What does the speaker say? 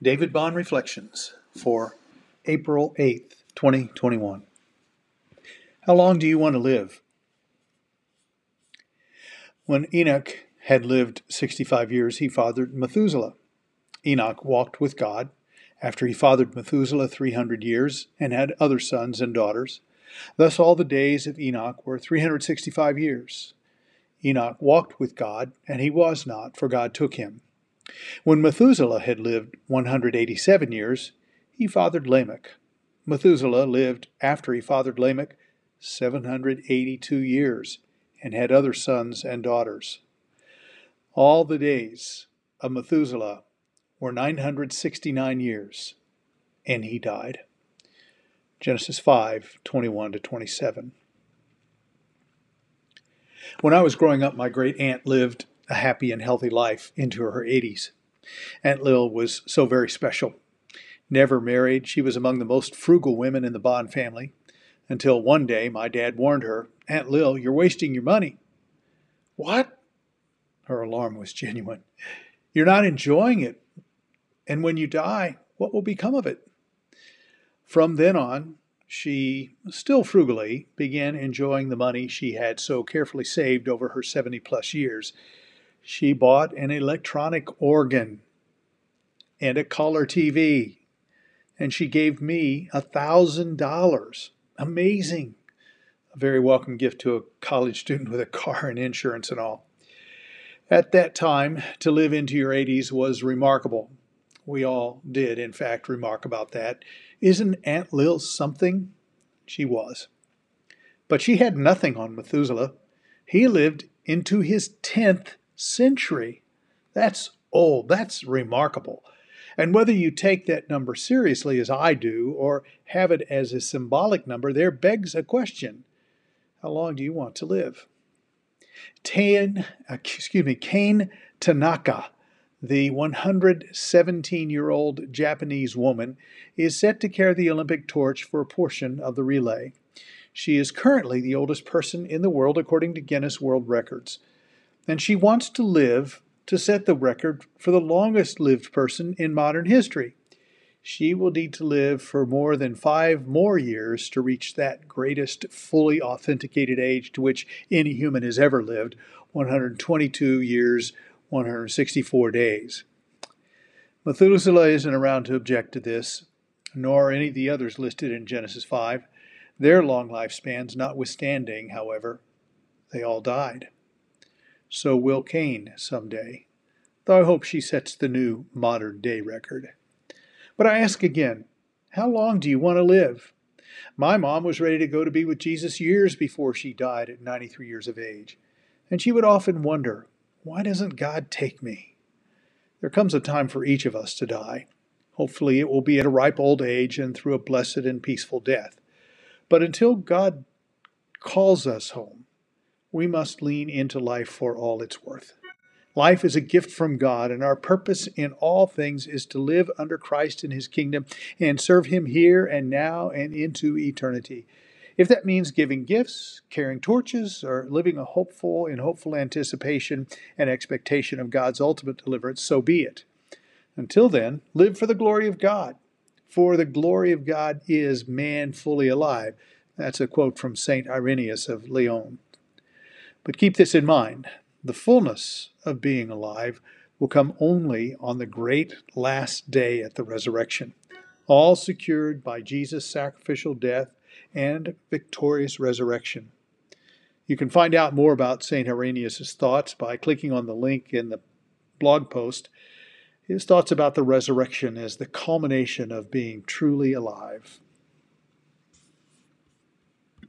David Bond Reflections for April 8th, 2021. How long do you want to live? When Enoch had lived 65 years, he fathered Methuselah. Enoch walked with God after he fathered Methuselah 300 years and had other sons and daughters. Thus all the days of Enoch were 365 years. Enoch walked with God, and he was not, for God took him. When Methuselah had lived 187 years, he fathered Lamech. Methuselah lived after he fathered Lamech 782 years and had other sons and daughters. All the days of Methuselah were 969 years, and he died. Genesis 5 21 to 27. When I was growing up, my great aunt lived a happy and healthy life into her 80s. Aunt Lil was so very special. Never married, she was among the most frugal women in the Bond family, until one day my dad warned her, Aunt Lil, you're wasting your money. What? Her alarm was genuine. You're not enjoying it. And when you die, what will become of it? From then on, she, still frugally, began enjoying the money she had so carefully saved over her 70 plus years she bought an electronic organ and a color TV, and she gave me a thousand dollars. Amazing. A very welcome gift to a college student with a car and insurance and all. At that time, to live into your 80s was remarkable. We all did, in fact, remark about that. Isn't Aunt Lil something? She was. But she had nothing on Methuselah. He lived into his 10th century. That's old. That's remarkable. And whether you take that number seriously as I do or have it as a symbolic number, there begs a question. How long do you want to live? Tan, uh, excuse me, Kane Tanaka, the 117 year old Japanese woman, is set to carry the Olympic torch for a portion of the relay. She is currently the oldest person in the world according to Guinness World Records and she wants to live to set the record for the longest lived person in modern history. She will need to live for more than five more years to reach that greatest fully authenticated age to which any human has ever lived 122 years, 164 days. Methuselah isn't around to object to this, nor any of the others listed in Genesis 5. Their long lifespans notwithstanding, however, they all died. So will Kane someday, though I hope she sets the new modern day record. But I ask again, how long do you want to live? My mom was ready to go to be with Jesus years before she died at 93 years of age, and she would often wonder, why doesn't God take me? There comes a time for each of us to die. Hopefully, it will be at a ripe old age and through a blessed and peaceful death. But until God calls us home, we must lean into life for all it's worth. Life is a gift from God, and our purpose in all things is to live under Christ in His kingdom and serve Him here and now and into eternity. If that means giving gifts, carrying torches, or living a hopeful in hopeful anticipation and expectation of God's ultimate deliverance, so be it. Until then, live for the glory of God. For the glory of God is man fully alive. That's a quote from St. Irenaeus of Lyon. But keep this in mind the fullness of being alive will come only on the great last day at the resurrection, all secured by Jesus' sacrificial death and victorious resurrection. You can find out more about St. Irenaeus' thoughts by clicking on the link in the blog post. His thoughts about the resurrection as the culmination of being truly alive.